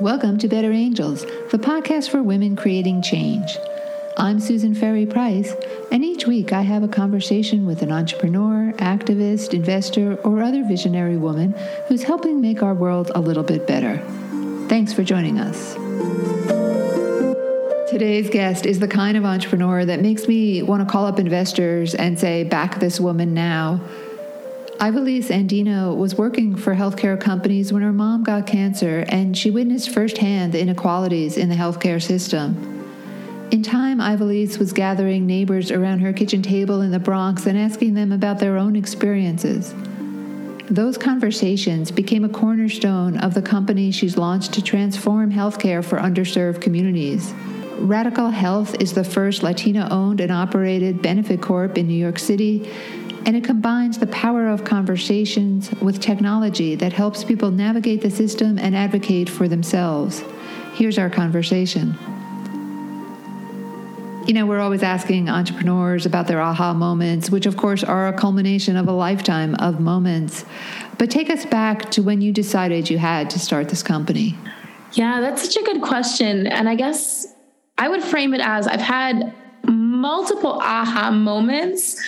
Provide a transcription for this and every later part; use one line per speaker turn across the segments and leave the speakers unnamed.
Welcome to Better Angels, the podcast for women creating change. I'm Susan Ferry Price, and each week I have a conversation with an entrepreneur, activist, investor, or other visionary woman who's helping make our world a little bit better. Thanks for joining us. Today's guest is the kind of entrepreneur that makes me want to call up investors and say, back this woman now. Ivelisse Andino was working for healthcare companies when her mom got cancer, and she witnessed firsthand the inequalities in the healthcare system. In time, Ivelisse was gathering neighbors around her kitchen table in the Bronx and asking them about their own experiences. Those conversations became a cornerstone of the company she's launched to transform healthcare for underserved communities. Radical Health is the first Latina owned and operated benefit corp in New York City and it combines the power of conversations with technology that helps people navigate the system and advocate for themselves. Here's our conversation. You know, we're always asking entrepreneurs about their aha moments, which of course are a culmination of a lifetime of moments. But take us back to when you decided you had to start this company.
Yeah, that's such a good question. And I guess I would frame it as I've had multiple aha moments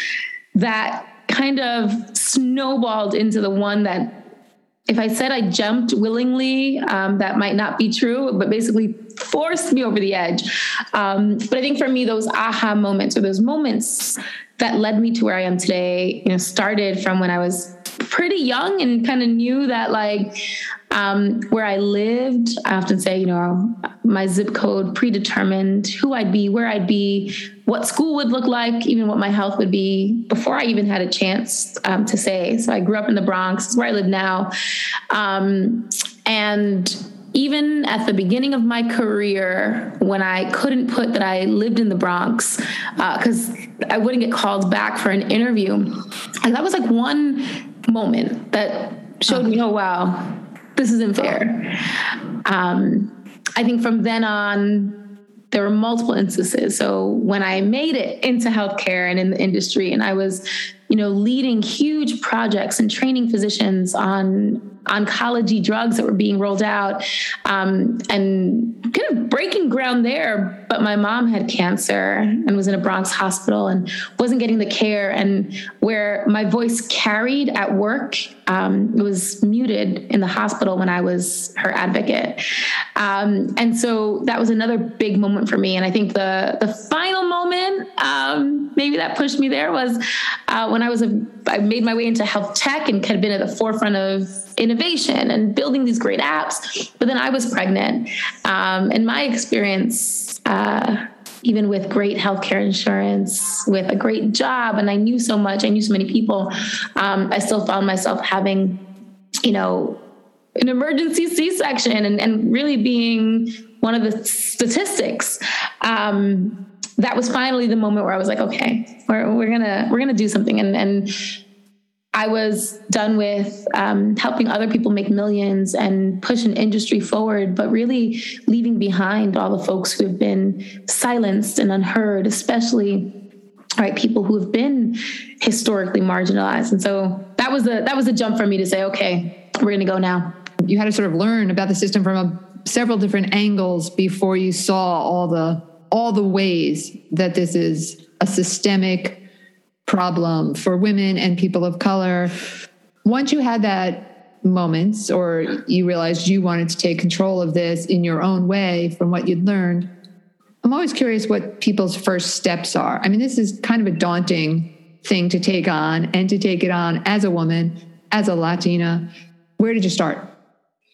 that kind of snowballed into the one that if I said I jumped willingly, um, that might not be true, but basically forced me over the edge. Um, but I think for me, those aha moments or those moments that led me to where I am today, you know, started from when I was pretty young and kind of knew that like um, where I lived, I often say, you know, my zip code predetermined who I'd be, where I'd be, what school would look like, even what my health would be before I even had a chance um, to say. So I grew up in the Bronx, where I live now. Um, and even at the beginning of my career, when I couldn't put that I lived in the Bronx, because uh, I wouldn't get called back for an interview, and that was like one moment that showed me, oh wow, this isn't fair. Um, I think from then on, there were multiple instances. So when I made it into healthcare and in the industry, and I was, you know, leading huge projects and training physicians on oncology drugs that were being rolled out um, and kind of breaking ground there. But my mom had cancer and was in a Bronx hospital and wasn't getting the care. And where my voice carried at work, um, was muted in the hospital when I was her advocate. Um, and so that was another big moment for me. And I think the, the final moment, um, maybe that pushed me there was uh, when I was a, I made my way into health tech and had been at the forefront of innovation and building these great apps. But then I was pregnant. Um, and my experience, uh, even with great healthcare insurance, with a great job, and I knew so much, I knew so many people, um, I still found myself having, you know, an emergency C-section and, and really being one of the statistics. Um, that was finally the moment where I was like, okay, we're, we're gonna we're gonna do something, and and I was done with um, helping other people make millions and push an industry forward, but really leaving behind all the folks who have been silenced and unheard, especially right people who have been historically marginalized. And so that was a that was a jump for me to say, okay, we're going to go now.
You had to sort of learn about the system from a, several different angles before you saw all the all the ways that this is a systemic problem for women and people of color. Once you had that moments or you realized you wanted to take control of this in your own way from what you'd learned, I'm always curious what people's first steps are. I mean, this is kind of a daunting thing to take on and to take it on as a woman, as a Latina. Where did you start?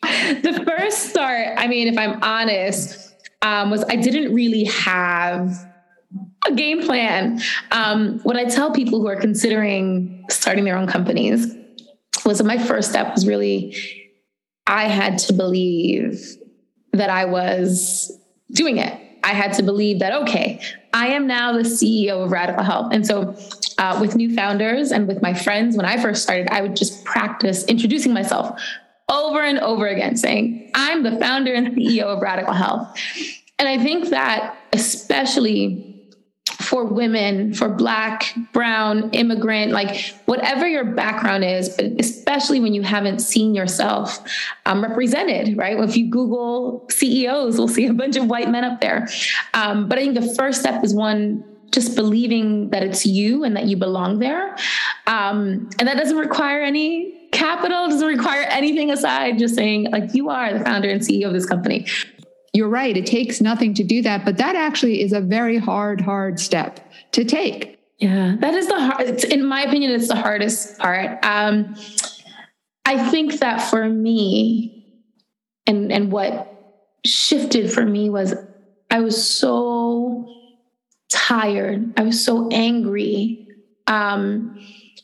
The first start, I mean, if I'm honest, um, was I didn't really have a game plan. Um, what I tell people who are considering starting their own companies was that my first step was really I had to believe that I was doing it. I had to believe that, okay, I am now the CEO of Radical Health. And so, uh, with new founders and with my friends, when I first started, I would just practice introducing myself over and over again, saying, I'm the founder and CEO of Radical Health. And I think that, especially for women, for Black, Brown, immigrant, like whatever your background is, but especially when you haven't seen yourself um, represented, right? If you Google CEOs, we'll see a bunch of white men up there. Um, but I think the first step is one, just believing that it's you and that you belong there. Um, and that doesn't require any capital, doesn't require anything aside, just saying, like, you are the founder and CEO of this company
you're right. It takes nothing to do that, but that actually is a very hard, hard step to take.
Yeah, that is the hard. In my opinion, it's the hardest part. Um, I think that for me, and and what shifted for me was I was so tired. I was so angry. Um,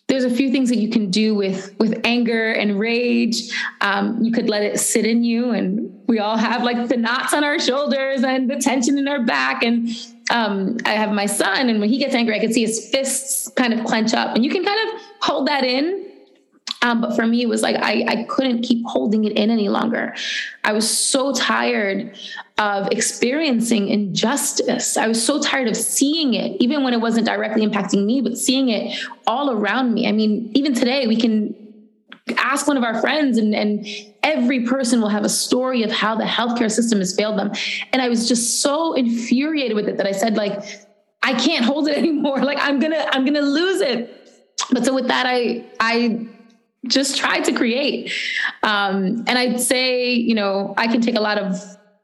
there's a few things that you can do with with anger and rage. Um, you could let it sit in you, and we all have like the knots on our shoulders and the tension in our back. And um, I have my son, and when he gets angry, I can see his fists kind of clench up, and you can kind of hold that in. Um, but for me, it was like I, I couldn't keep holding it in any longer. I was so tired of experiencing injustice. I was so tired of seeing it, even when it wasn't directly impacting me, but seeing it all around me. I mean, even today, we can ask one of our friends and, and every person will have a story of how the healthcare system has failed them and i was just so infuriated with it that i said like i can't hold it anymore like i'm gonna i'm gonna lose it but so with that i i just tried to create um, and i'd say you know i can take a lot of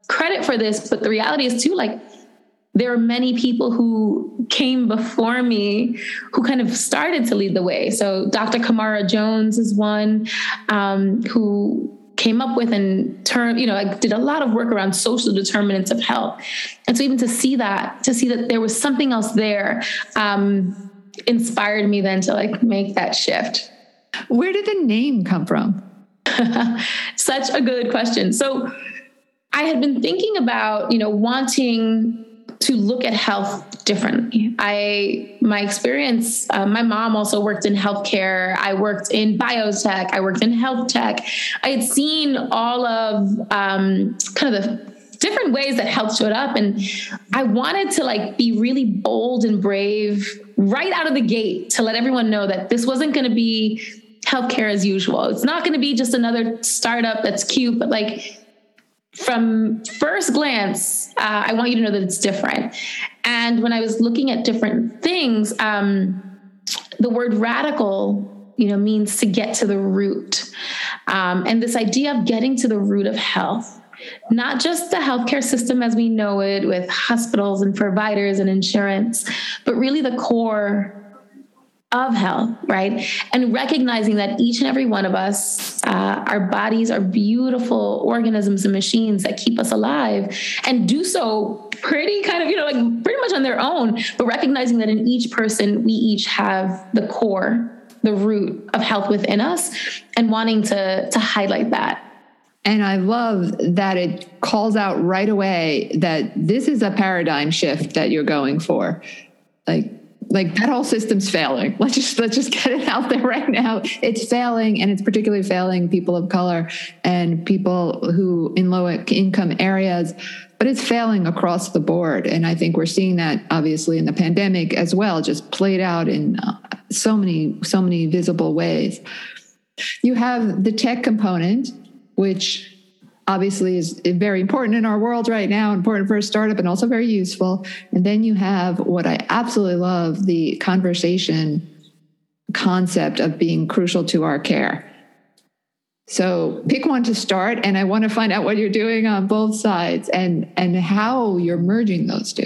credit for this but the reality is too like there are many people who came before me who kind of started to lead the way. So Dr. Camara Jones is one um, who came up with and turned, you know, I did a lot of work around social determinants of health. And so even to see that, to see that there was something else there, um, inspired me then to like make that shift.
Where did the name come from?
Such a good question. So I had been thinking about, you know, wanting to look at health differently. I my experience. Uh, my mom also worked in healthcare. I worked in biotech. I worked in health tech. I had seen all of um, kind of the different ways that health showed up, and I wanted to like be really bold and brave right out of the gate to let everyone know that this wasn't going to be healthcare as usual. It's not going to be just another startup that's cute, but like from first glance, uh, I want you to know that it's different. And when I was looking at different things, um, the word radical you know means to get to the root um, and this idea of getting to the root of health not just the healthcare system as we know it with hospitals and providers and insurance but really the core of health, right? And recognizing that each and every one of us, uh, our bodies are beautiful organisms and machines that keep us alive and do so pretty kind of, you know, like pretty much on their own, but recognizing that in each person, we each have the core, the root of health within us and wanting to, to highlight that.
And I love that it calls out right away that this is a paradigm shift that you're going for. Like, like that whole system's failing. Let's just let's just get it out there right now. It's failing, and it's particularly failing people of color and people who in low income areas. But it's failing across the board, and I think we're seeing that obviously in the pandemic as well, just played out in uh, so many so many visible ways. You have the tech component, which obviously is very important in our world right now, important for a startup and also very useful. And then you have what I absolutely love the conversation concept of being crucial to our care. So pick one to start and I want to find out what you're doing on both sides and and how you're merging those two.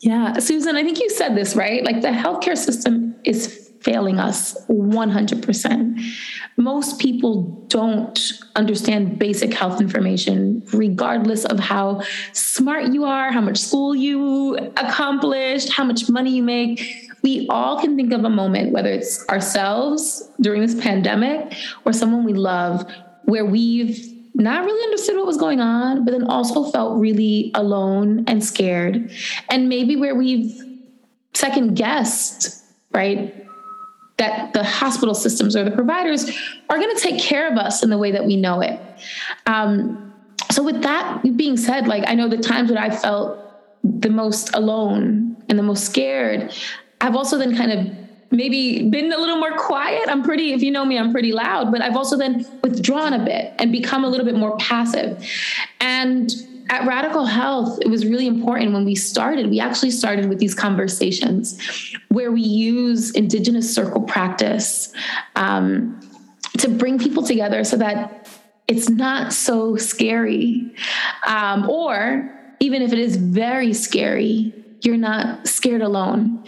Yeah, Susan, I think you said this, right? Like the healthcare system is failing us 100%. Most people don't understand basic health information, regardless of how smart you are, how much school you accomplished, how much money you make. We all can think of a moment, whether it's ourselves during this pandemic or someone we love, where we've not really understood what was going on, but then also felt really alone and scared. And maybe where we've second guessed, right? That the hospital systems or the providers are going to take care of us in the way that we know it. Um, so, with that being said, like I know the times when I felt the most alone and the most scared, I've also then kind of maybe been a little more quiet. I'm pretty, if you know me, I'm pretty loud, but I've also then withdrawn a bit and become a little bit more passive. And at Radical Health, it was really important when we started. We actually started with these conversations where we use Indigenous circle practice um, to bring people together so that it's not so scary. Um, or even if it is very scary, you're not scared alone.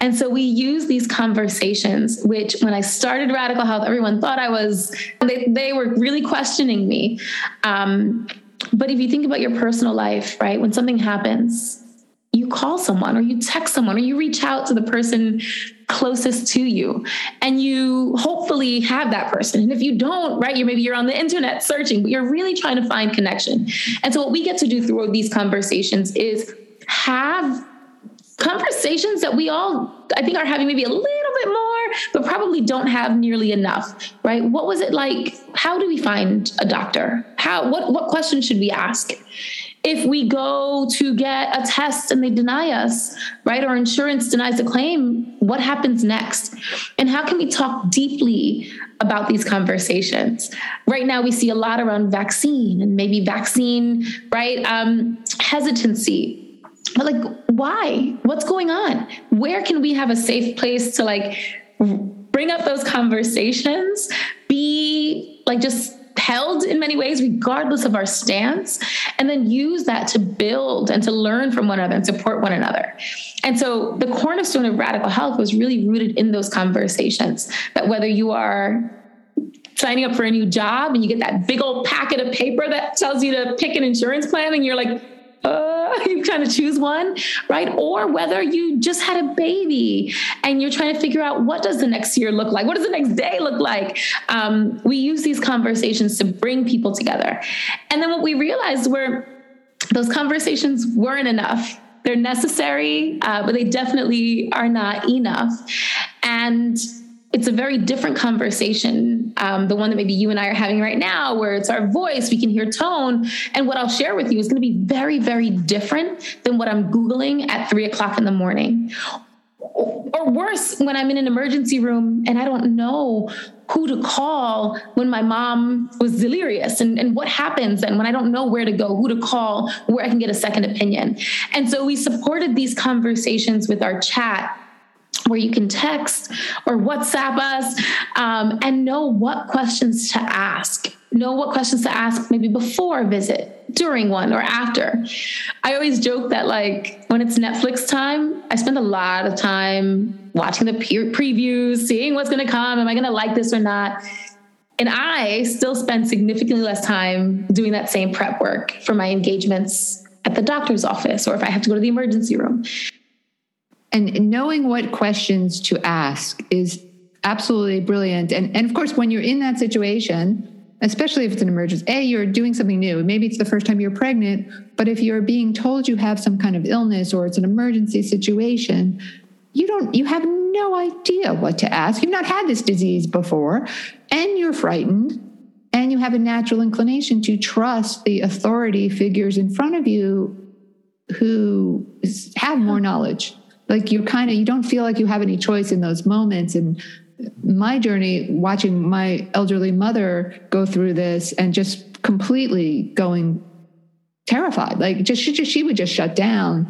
And so we use these conversations, which when I started Radical Health, everyone thought I was, they, they were really questioning me. Um, but if you think about your personal life, right, when something happens, you call someone or you text someone or you reach out to the person closest to you and you hopefully have that person. And if you don't right you maybe you're on the internet searching but you're really trying to find connection. And so what we get to do through these conversations is have conversations that we all i think are having maybe a little bit more but probably don't have nearly enough right what was it like how do we find a doctor how what what questions should we ask if we go to get a test and they deny us, right? Or insurance denies the claim, what happens next? And how can we talk deeply about these conversations? Right now, we see a lot around vaccine and maybe vaccine, right? Um, hesitancy. But like, why? What's going on? Where can we have a safe place to like bring up those conversations? Be like just held in many ways, regardless of our stance, and then use that to build and to learn from one another and support one another. And so the cornerstone of radical health was really rooted in those conversations that whether you are signing up for a new job and you get that big old packet of paper that tells you to pick an insurance plan and you're like, uh, you kind of choose one, right? Or whether you just had a baby and you're trying to figure out what does the next year look like? What does the next day look like? Um, we use these conversations to bring people together. And then what we realized were those conversations weren't enough. They're necessary, uh, but they definitely are not enough. And it's a very different conversation, um, the one that maybe you and I are having right now, where it's our voice, we can hear tone. And what I'll share with you is going to be very, very different than what I'm Googling at three o'clock in the morning. Or worse, when I'm in an emergency room and I don't know who to call when my mom was delirious and, and what happens and when I don't know where to go, who to call, where I can get a second opinion. And so we supported these conversations with our chat where you can text or WhatsApp us um, and know what questions to ask. Know what questions to ask maybe before a visit, during one, or after. I always joke that, like, when it's Netflix time, I spend a lot of time watching the peer previews, seeing what's going to come. Am I going to like this or not? And I still spend significantly less time doing that same prep work for my engagements at the doctor's office or if I have to go to the emergency room.
And knowing what questions to ask is absolutely brilliant. And, and of course, when you're in that situation, especially if it's an emergency, A, you're doing something new. Maybe it's the first time you're pregnant, but if you're being told you have some kind of illness or it's an emergency situation, you don't, you have no idea what to ask. You've not had this disease before, and you're frightened, and you have a natural inclination to trust the authority figures in front of you who have more knowledge like you're kind of you don't feel like you have any choice in those moments. And my journey watching my elderly mother go through this and just completely going terrified like just she, just, she would just shut down.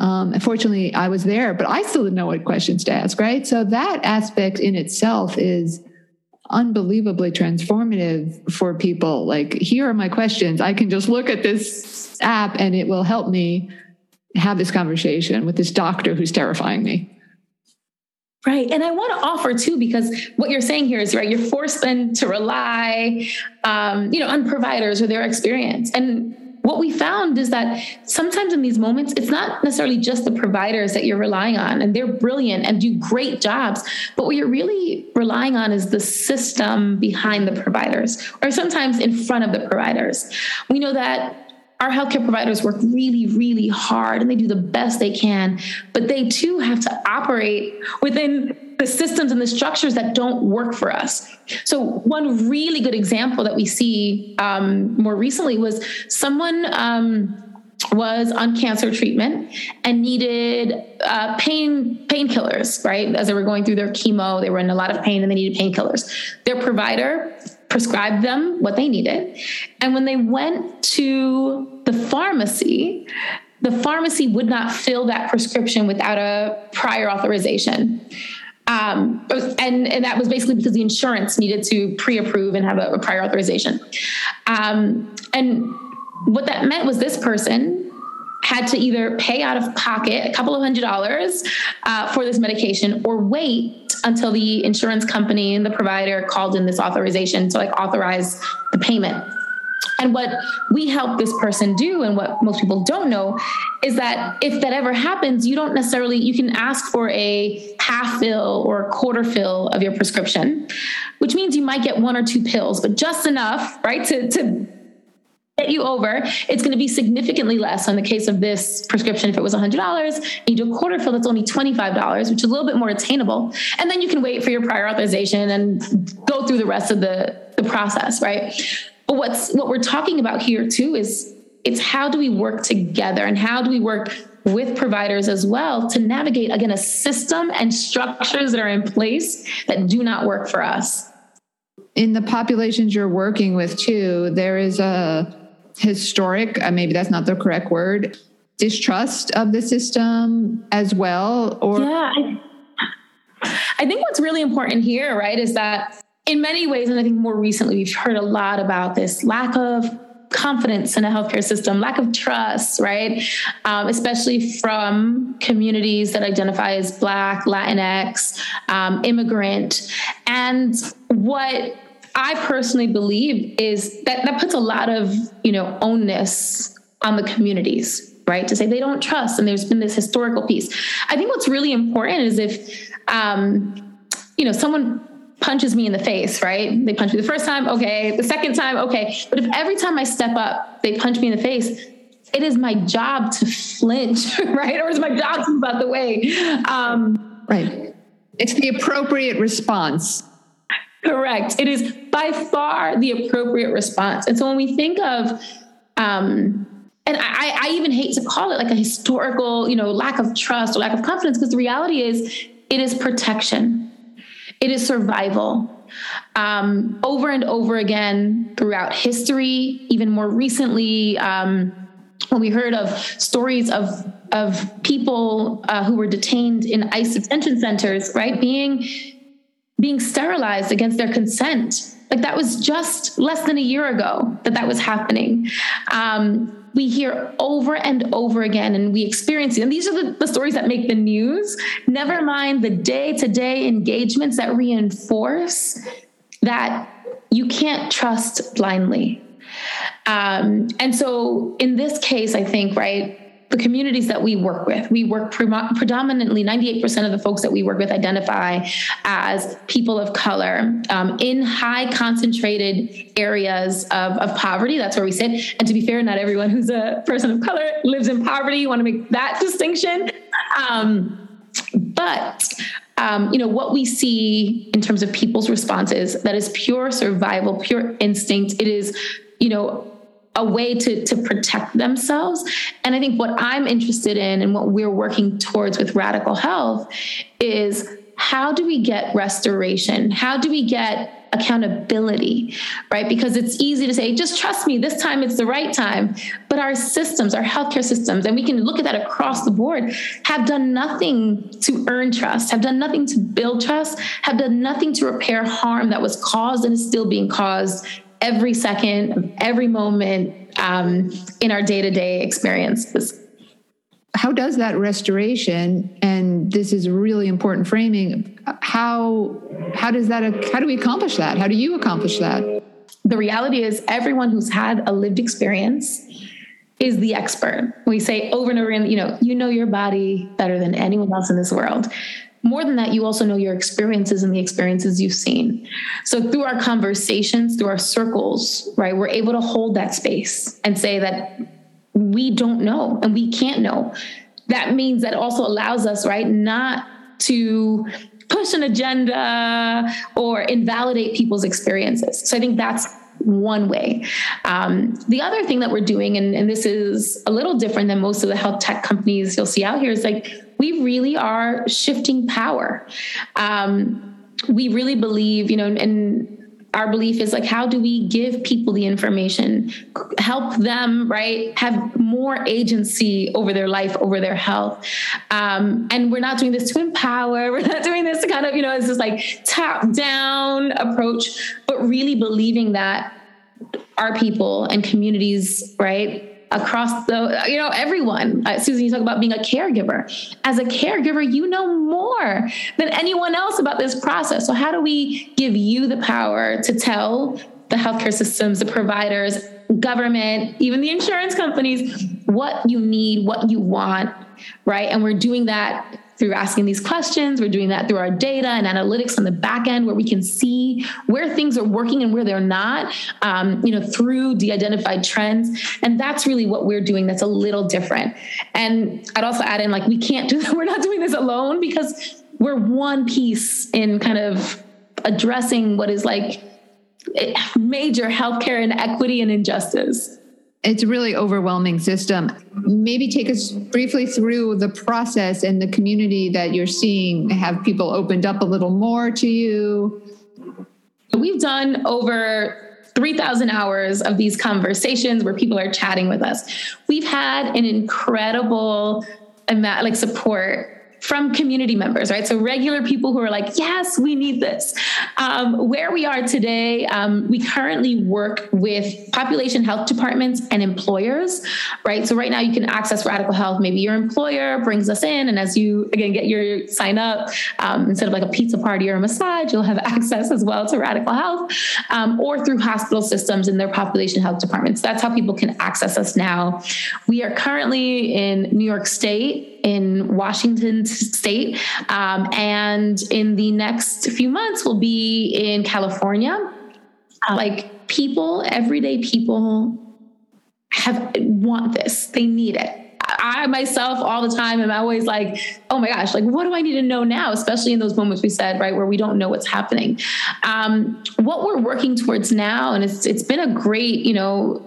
Um, unfortunately i was there but i still didn't know what questions to ask right? So that aspect in itself is unbelievably transformative for people. Like here are my questions. I can just look at this app and it will help me have this conversation with this doctor who's terrifying me.
Right. And I want to offer too, because what you're saying here is right, you're forced then to rely, um, you know, on providers or their experience. And what we found is that sometimes in these moments, it's not necessarily just the providers that you're relying on, and they're brilliant and do great jobs. But what you're really relying on is the system behind the providers, or sometimes in front of the providers. We know that our healthcare providers work really, really hard and they do the best they can, but they too have to operate within the systems and the structures that don't work for us. So, one really good example that we see um, more recently was someone. Um, was on cancer treatment and needed uh, pain painkillers, right? As they were going through their chemo, they were in a lot of pain and they needed painkillers. Their provider prescribed them what they needed. And when they went to the pharmacy, the pharmacy would not fill that prescription without a prior authorization. Um, and, and that was basically because the insurance needed to pre-approve and have a, a prior authorization. Um, and what that meant was this person had to either pay out of pocket a couple of hundred dollars uh, for this medication or wait until the insurance company and the provider called in this authorization to like authorize the payment. And what we help this person do, and what most people don't know, is that if that ever happens, you don't necessarily, you can ask for a half fill or a quarter fill of your prescription, which means you might get one or two pills, but just enough, right, to, to get you over. It's going to be significantly less in the case of this prescription. If it was $100, you do a quarter fill, that's only $25, which is a little bit more attainable. And then you can wait for your prior authorization and go through the rest of the, the process, right? But what's what we're talking about here too is it's how do we work together and how do we work with providers as well to navigate again a system and structures that are in place that do not work for us.
In the populations you're working with too, there is a historic, uh, maybe that's not the correct word, distrust of the system as well or
Yeah. I, I think what's really important here, right, is that in many ways, and I think more recently, we've heard a lot about this lack of confidence in a healthcare system, lack of trust, right? Um, especially from communities that identify as Black, Latinx, um, immigrant. And what I personally believe is that that puts a lot of, you know, onus on the communities, right? To say they don't trust, and there's been this historical piece. I think what's really important is if, um, you know, someone punches me in the face, right? They punch me the first time, okay. The second time, okay. But if every time I step up, they punch me in the face, it is my job to flinch, right? Or is my job to move out the way.
Um, right. It's the appropriate response.
Correct. It is by far the appropriate response. And so when we think of, um, and I, I even hate to call it like a historical, you know, lack of trust or lack of confidence, because the reality is it is protection it is survival. Um, over and over again throughout history, even more recently, um, when we heard of stories of of people uh, who were detained in ICE detention centers, right, being being sterilized against their consent. Like that was just less than a year ago that that was happening. Um, we hear over and over again and we experience it. And these are the, the stories that make the news. Never mind the day to day engagements that reinforce that you can't trust blindly. Um, and so in this case, I think, right, the communities that we work with. We work pre- predominantly, 98% of the folks that we work with identify as people of color um, in high concentrated areas of, of poverty. That's where we sit. And to be fair, not everyone who's a person of color lives in poverty. You want to make that distinction. Um, but um, you know what we see in terms of people's responses that is pure survival pure instinct it is you know a way to to protect themselves. And i think what i'm interested in and what we're working towards with radical health is how do we get restoration? How do we get accountability right? Because it's easy to say just trust me this time it's the right time. But our systems our healthcare systems and we can look at that across the board have done nothing to earn trust have done nothing to build trust have done nothing to repair harm that was caused and is still being caused every second, every moment um, in our day to day experiences.
How does that restoration, and this is really important framing, how how does that how do we accomplish that? How do you accomplish that?
The reality is, everyone who's had a lived experience is the expert. We say over and over again, you know, you know your body better than anyone else in this world more than that, you also know your experiences and the experiences you've seen. So through our conversations, through our circles, right, we're able to hold that space and say that we don't know and we can't know. That means that also allows us, right, not to push an agenda or invalidate people's experiences. So I think that's one way. Um, the other thing that we're doing, and, and this is a little different than most of the health tech companies you'll see out here, is like we really are shifting power. Um, we really believe, you know, and our belief is like how do we give people the information help them right have more agency over their life over their health? Um, and we're not doing this to empower. We're not doing this to kind of you know it's just like top down approach but really believing that our people and communities right across the, you know, everyone. Uh, Susan, you talk about being a caregiver. As a caregiver, you know more than anyone else about this process. So, how do we give you the power to tell the healthcare systems, the providers, government, even the insurance companies what you need, what you want, right? And we're doing that through asking these questions. We're doing that through our data and analytics on the back end, where we can see where things are working and where they're not. Um, you know, through de-identified trends, and that's really what we're doing. That's a little different. And I'd also add in like we can't do that. We're not doing this alone because we're one piece in kind of addressing what is like major healthcare inequity and injustice
it's a really overwhelming system. Maybe take us briefly through the process and the community that you're seeing. Have people opened up a little more to you?
We've done over 3,000 hours of these conversations where people are chatting with us. We've had an incredible amount, like support from community members, right? So regular people who are like, yes, we need this. Um, where we are today, um, we currently work with population health departments and employers, right? So right now you can access Radical Health. Maybe your employer brings us in, and as you again get your sign up, um, instead of like a pizza party or a massage, you'll have access as well to Radical Health, um, or through hospital systems in their population health departments. That's how people can access us now. We are currently in New York State in Washington State. Um, and in the next few months, we'll be in California. Uh, like people, everyday people have want this. They need it. I myself all the time am always like, oh my gosh, like what do I need to know now? Especially in those moments we said, right, where we don't know what's happening. Um, what we're working towards now, and it's it's been a great, you know,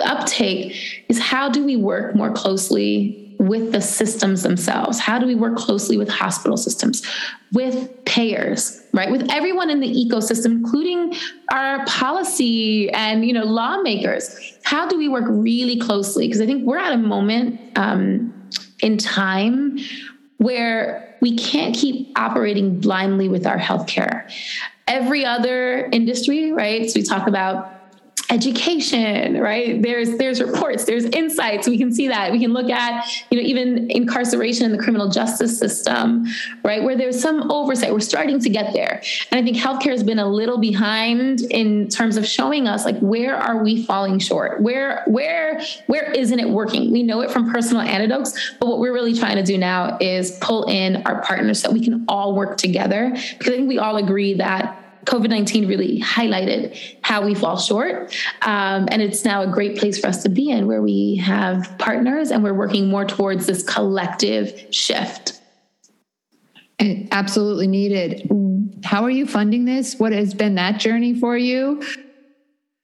uptake, is how do we work more closely with the systems themselves? How do we work closely with hospital systems, with payers, right? With everyone in the ecosystem, including our policy and you know lawmakers. How do we work really closely? Because I think we're at a moment um, in time where we can't keep operating blindly with our healthcare. Every other industry, right? So we talk about education right? There's there's reports there's insights. We can see that. We can look at you know even incarceration in the criminal justice system right? Where there's some oversight. We're starting to get there. And i think healthcare has been a little behind in terms of showing us like where are we falling short? Where where where isn't it working? We know it from personal anecdotes but what we're really trying to do now is pull in our partners so we can all work together because i think we all agree that COVID 19 really highlighted how we fall short. Um, and it's now a great place for us to be in where we have partners and we're working more towards this collective shift.
And absolutely needed. How are you funding this? What has been that journey for you?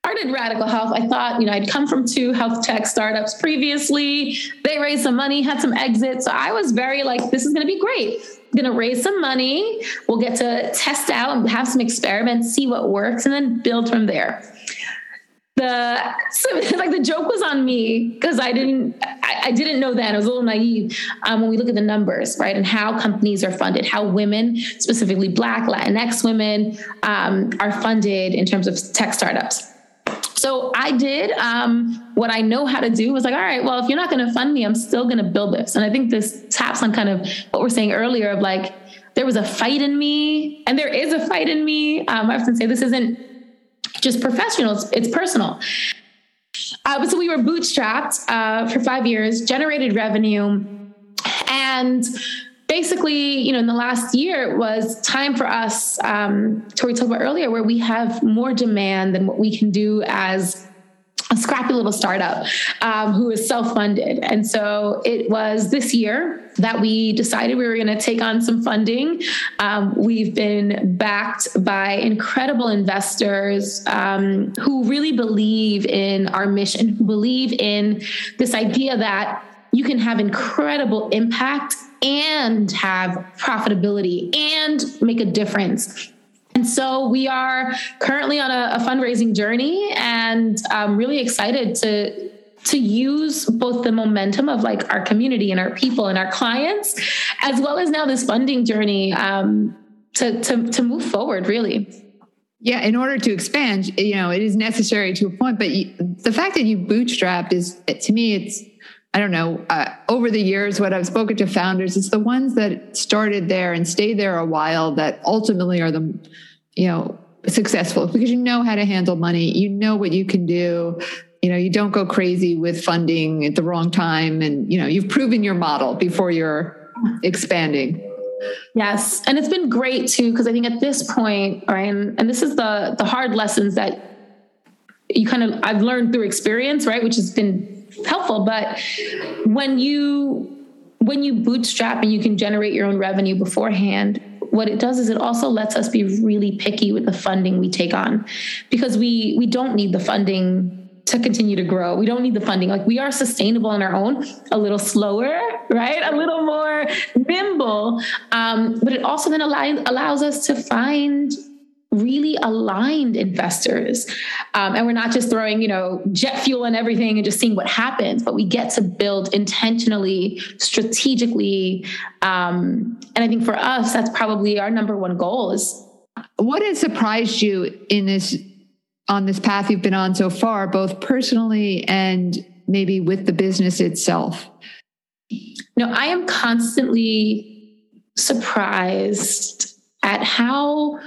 started Radical Health, I thought, you know, I'd come from two health tech startups previously. They raised some money, had some exits. So I was very like, this is going to be great going to raise some money. We'll get to test out and have some experiments, see what works, and then build from there. The so like the joke was on me because I didn't I, I, didn't know that I was a little naive um, when we look at the numbers right and how companies are funded how women specifically Black Latinx women um, are funded in terms of tech startups so I did um, what I know how to do was like, all right, well, if you're not going to fund me, I'm still going to build this. And I think this taps on kind of what we're saying earlier of like, there was a fight in me, and there is a fight in me. Um, I often say this isn't just professional, it's, it's personal. Uh, so we were bootstrapped uh, for five years, generated revenue, and basically, you know, in the last year, it was time for us, um, Tori talked about earlier, where we have more demand than what we can do as a scrappy little startup um, who is self-funded. And so it was this year that we decided we were going to take on some funding. Um, we've been backed by incredible investors um, who really believe in our mission who believe in this idea that you can have incredible impact and have profitability and make a difference and so we are currently on a, a fundraising journey and I'm really excited to to use both the momentum of like our community and our people and our clients, as well as now this funding journey um, to, to, to move forward, really.
Yeah, in order to expand, you know, it is necessary to a point, but you, the fact that you bootstrapped is, to me, it's, I don't know, uh, over the years, what I've spoken to founders, it's the ones that started there and stayed there a while that ultimately are the, you know, successful because you know how to handle money, you know what you can do. You know, you don't go crazy with funding at the wrong time. And, you know, you've proven your model before you're expanding.
Yes. And it's been great too, because I think at this point, right, and, and this is the the hard lessons that you kind of I've learned through experience, right? Which has been helpful. But when you when you bootstrap and you can generate your own revenue beforehand, what it does is it also lets us be really picky with the funding we take on because we we don't need the funding to continue to grow. We don't need the funding. Like we are sustainable on our own, a little slower, right? A little more nimble. Um, but it also then allows, allows us to find really aligned investors. Um, and we're not just throwing, you know, jet fuel and everything and just seeing what happens, but we get to build intentionally, strategically. Um, and I think for us, that's probably our number one goal is
what has surprised you in this on this path you've been on so far, both personally and maybe with the business itself?
No, I am constantly surprised at how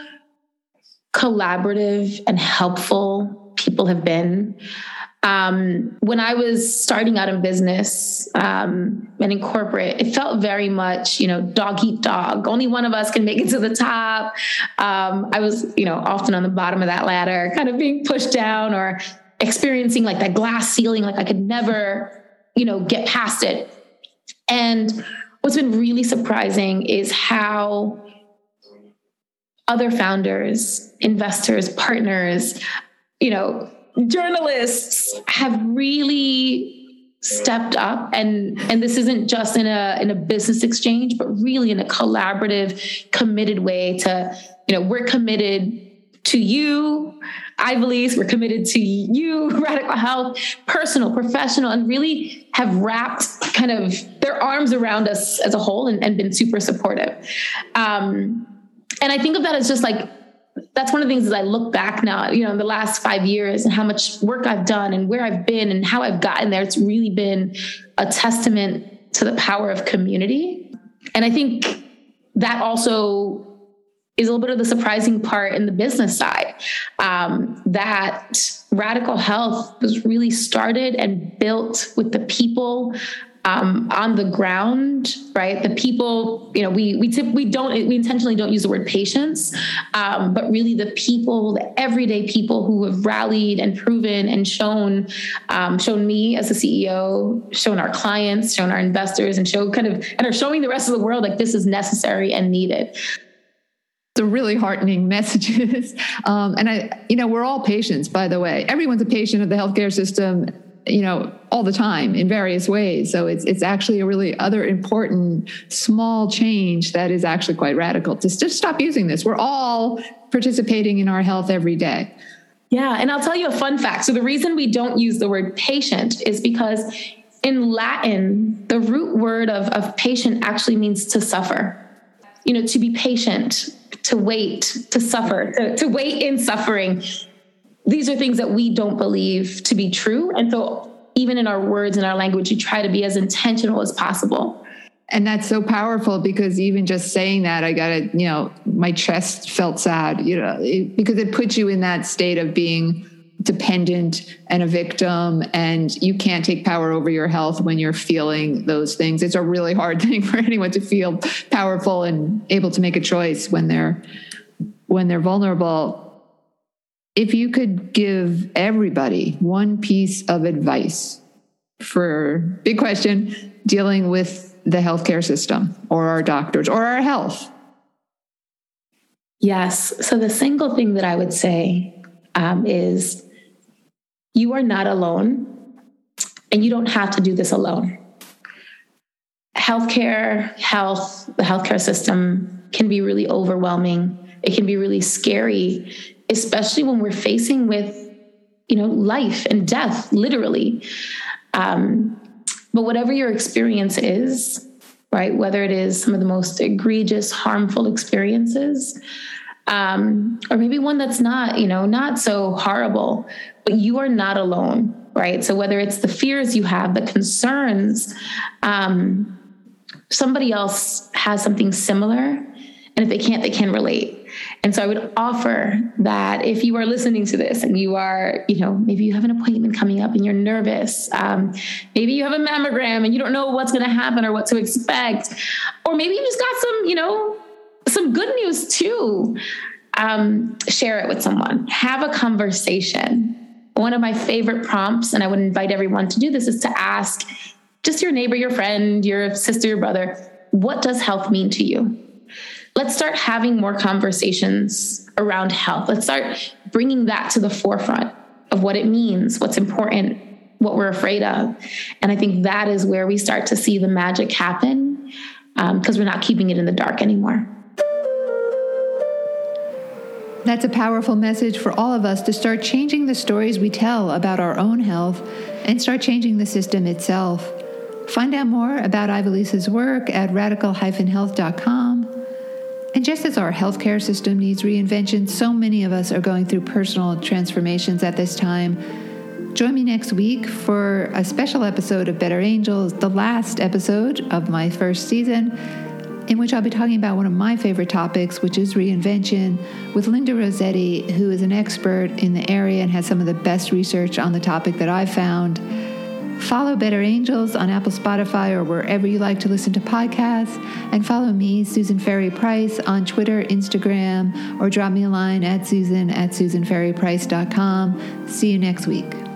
collaborative and helpful people have been. Um, when I was starting out in business um, and in corporate, it felt very much, you know, dog eat dog. Only one of us can make it to the top. Um, I was, you know, often on the bottom of that ladder, kind of being pushed down or experiencing like that glass ceiling, like I could never, you know, get past it. And what's been really surprising is how other founders, investors, partners, you know, journalists have really stepped up and and this isn't just in a in a business exchange but really in a collaborative committed way to you know we're committed to you I believe we're committed to you, Radical Health, personal, professional, and really have wrapped kind of their arms around us as a whole and, and been super supportive. Um, and I think of that as just like that's one of the things as I look back now, you know, in the last five years and how much work I've done and where I've been and how I've gotten there. It's really been a testament to the power of community. And I think that also is a little bit of the surprising part in the business side um, that radical health was really started and built with the people um, on the ground, right? The people, you know, we we tip, we don't we intentionally don't use the word patients, um, but really the people, the everyday people who have rallied and proven and shown um, shown me as a CEO, shown our clients, shown our investors, and show kind of and are showing the rest of the world like this is necessary and needed
the really heartening messages. Um, and I, you know, we're all patients, by the way. Everyone's a patient of the healthcare system you know all the time in various ways. So it's it's actually a really other important small change that is actually quite radical. To just stop using this. We're all participating in our health every day.
Yeah and i'll tell you a fun fact. So the reason we don't use the word patient is because in latin the root word of, of patient actually means to suffer. You know to be patient to wait to suffer to, to wait in suffering these are things that we don't believe to be true. And so, even in our words and our language, we try to be as intentional as possible.
And that's so powerful because even just saying that, I got it, you know, my chest felt sad, you know, it, because it puts you in that state of being dependent and a victim and you can't take power over your health when you're feeling those things it's a really hard thing for anyone to feel powerful and able to make a choice when they're when they're vulnerable if you could give everybody one piece of advice for big question dealing with the healthcare system or our doctors or our health.
Yes. So the single thing that I would say um, is you are not alone and you don't have to do this alone. Healthcare, health, the healthcare system can be really overwhelming. It can be really scary, especially when we're facing with, you know, life and death, literally. Um, but whatever your experience is, right, whether it is some of the most egregious, harmful experiences, um, or maybe one that's not, you know, not so horrible, but you are not alone, right? So whether it's the fears you have, the concerns, um, somebody else has something similar and if they can't, they can relate. And so I would offer that if you are listening to this and you are, you know, maybe you have an appointment coming up and you're nervous, um, maybe you have a mammogram and you don't know what's going to happen or what to expect, or maybe you just got some, you know, some good news too. Um, share it with someone, have a conversation. One of my favorite prompts, and I would invite everyone to do this, is to ask just your neighbor, your friend, your sister, your brother, what does health mean to you? Let's start having more conversations around health. Let's start bringing that to the forefront of what it means, what's important, what we're afraid of. And I think that is where we start to see the magic happen because um, we're not keeping it in the dark anymore.
That's a powerful message for all of us to start changing the stories we tell about our own health and start changing the system itself. Find out more about Ivelyse's work at radical-health.com and just as our healthcare system needs reinvention, so many of us are going through personal transformations at this time. Join me next week for a special episode of Better Angels, the last episode of my first season, in which I'll be talking about one of my favorite topics, which is reinvention, with Linda Rossetti, who is an expert in the area and has some of the best research on the topic that I've found. Follow Better Angels on Apple, Spotify, or wherever you like to listen to podcasts. And follow me, Susan Ferry Price, on Twitter, Instagram, or drop me a line at susan at susanferryprice.com. See you next week.